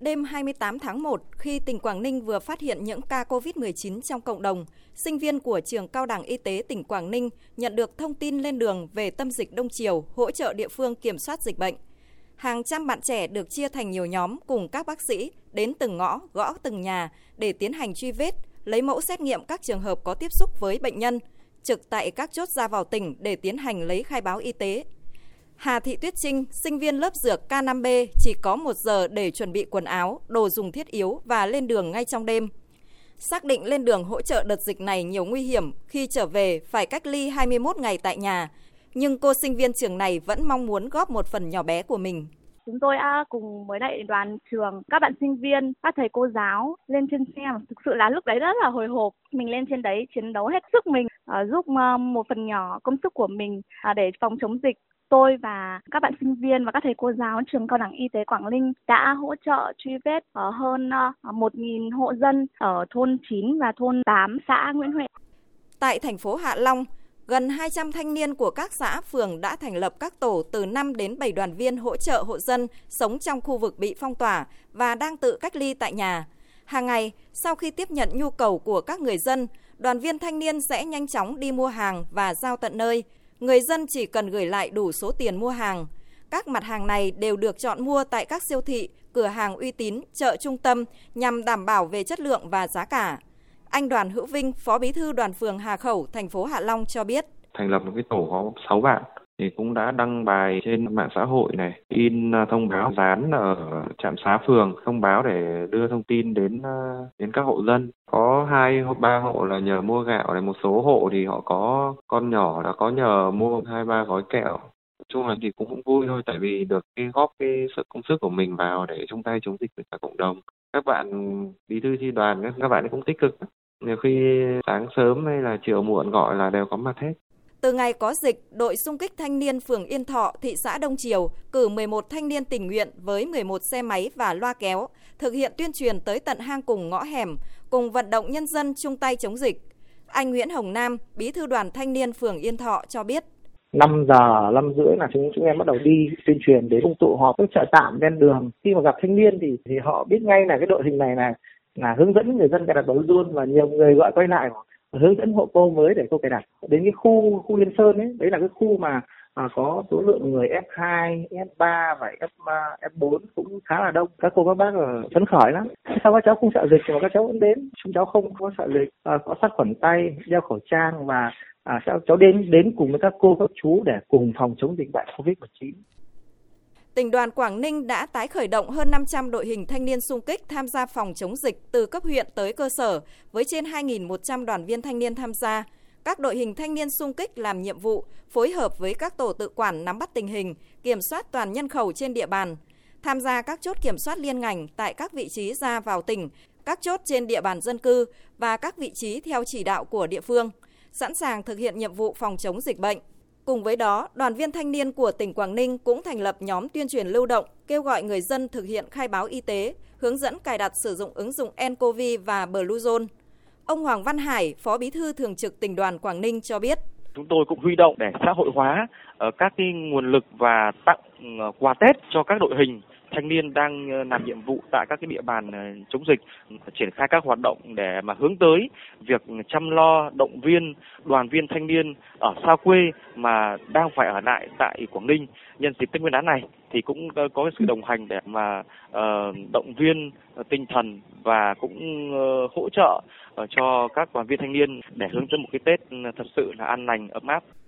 đêm 28 tháng 1, khi tỉnh Quảng Ninh vừa phát hiện những ca COVID-19 trong cộng đồng, sinh viên của trường Cao đẳng Y tế tỉnh Quảng Ninh nhận được thông tin lên đường về tâm dịch Đông Triều hỗ trợ địa phương kiểm soát dịch bệnh. Hàng trăm bạn trẻ được chia thành nhiều nhóm cùng các bác sĩ đến từng ngõ, gõ từng nhà để tiến hành truy vết, lấy mẫu xét nghiệm các trường hợp có tiếp xúc với bệnh nhân, trực tại các chốt ra vào tỉnh để tiến hành lấy khai báo y tế, Hà Thị Tuyết Trinh, sinh viên lớp dược K5B chỉ có một giờ để chuẩn bị quần áo, đồ dùng thiết yếu và lên đường ngay trong đêm. Xác định lên đường hỗ trợ đợt dịch này nhiều nguy hiểm khi trở về phải cách ly 21 ngày tại nhà, nhưng cô sinh viên trường này vẫn mong muốn góp một phần nhỏ bé của mình. Chúng tôi đã cùng với đại đoàn trường, các bạn sinh viên, các thầy cô giáo lên trên xe. Thực sự là lúc đấy rất là hồi hộp. Mình lên trên đấy chiến đấu hết sức mình, à, giúp à, một phần nhỏ công sức của mình à, để phòng chống dịch tôi và các bạn sinh viên và các thầy cô giáo trường cao đẳng y tế Quảng Ninh đã hỗ trợ truy vết ở hơn ờ, 1.000 hộ dân ở thôn 9 và thôn 8 xã Nguyễn Huệ. Tại thành phố Hạ Long, gần 200 thanh niên của các xã phường đã thành lập các tổ từ 5 đến 7 đoàn viên hỗ trợ hộ dân sống trong khu vực bị phong tỏa và đang tự cách ly tại nhà. Hàng ngày, sau khi tiếp nhận nhu cầu của các người dân, đoàn viên thanh niên sẽ nhanh chóng đi mua hàng và giao tận nơi, người dân chỉ cần gửi lại đủ số tiền mua hàng. Các mặt hàng này đều được chọn mua tại các siêu thị, cửa hàng uy tín, chợ trung tâm nhằm đảm bảo về chất lượng và giá cả. Anh Đoàn Hữu Vinh, Phó Bí thư Đoàn phường Hà Khẩu, thành phố Hạ Long cho biết. Thành lập một cái tổ có 6 bạn thì cũng đã đăng bài trên mạng xã hội này, in à, thông báo dán ở trạm xá phường thông báo để đưa thông tin đến à, đến các hộ dân. Có hai hoặc ba hộ là nhờ mua gạo này, một số hộ thì họ có con nhỏ đã có nhờ mua hai ba gói kẹo. Chung là thì cũng, cũng vui thôi tại vì được cái góp cái sự công sức của mình vào để chung tay chống dịch với cả cộng đồng. Các bạn bí thư thi đoàn các bạn cũng tích cực nhiều khi sáng sớm hay là chiều muộn gọi là đều có mặt hết từ ngày có dịch, đội xung kích thanh niên phường Yên Thọ, thị xã Đông Triều cử 11 thanh niên tình nguyện với 11 xe máy và loa kéo, thực hiện tuyên truyền tới tận hang cùng ngõ hẻm, cùng vận động nhân dân chung tay chống dịch. Anh Nguyễn Hồng Nam, bí thư đoàn thanh niên phường Yên Thọ cho biết. 5 giờ, 5 rưỡi là chúng chúng em bắt đầu đi tuyên truyền đến công tụ họp các chợ tạm ven đường. Khi mà gặp thanh niên thì thì họ biết ngay là cái đội hình này là là hướng dẫn người dân cài đặt bóng luôn và nhiều người gọi quay lại hướng dẫn hộ cô mới để cô cài đặt đến cái khu khu liên sơn ấy đấy là cái khu mà à, có số lượng người F2, F3 và F F4 cũng khá là đông. Các cô các bác ở phấn khởi lắm. Sao các cháu không sợ dịch mà các cháu vẫn đến? Chúng cháu không có sợ dịch, à, có sát khuẩn tay, đeo khẩu trang và à, sao cháu đến đến cùng với các cô các chú để cùng phòng chống dịch bệnh Covid-19 tỉnh đoàn Quảng Ninh đã tái khởi động hơn 500 đội hình thanh niên sung kích tham gia phòng chống dịch từ cấp huyện tới cơ sở với trên 2.100 đoàn viên thanh niên tham gia. Các đội hình thanh niên sung kích làm nhiệm vụ phối hợp với các tổ tự quản nắm bắt tình hình, kiểm soát toàn nhân khẩu trên địa bàn, tham gia các chốt kiểm soát liên ngành tại các vị trí ra vào tỉnh, các chốt trên địa bàn dân cư và các vị trí theo chỉ đạo của địa phương, sẵn sàng thực hiện nhiệm vụ phòng chống dịch bệnh. Cùng với đó, đoàn viên thanh niên của tỉnh Quảng Ninh cũng thành lập nhóm tuyên truyền lưu động, kêu gọi người dân thực hiện khai báo y tế, hướng dẫn cài đặt sử dụng ứng dụng nCoV và Bluezone. Ông Hoàng Văn Hải, Phó Bí thư Thường trực tỉnh đoàn Quảng Ninh cho biết. Chúng tôi cũng huy động để xã hội hóa ờ, các cái nguồn lực và tặng ờ, quà Tết cho các đội hình thanh niên đang ờ, làm nhiệm vụ tại các cái địa bàn ờ, chống dịch triển khai các hoạt động để mà hướng tới việc chăm lo động viên đoàn viên thanh niên ở xa quê mà đang phải ở lại tại Quảng Ninh nhân dịp Tết Nguyên đán này thì cũng ờ, có sự đồng hành để mà uh, động viên tinh thần và cũng uh, hỗ trợ cho các đoàn viên thanh niên để hướng tới một cái Tết ừ, thật sự là an lành ấm áp.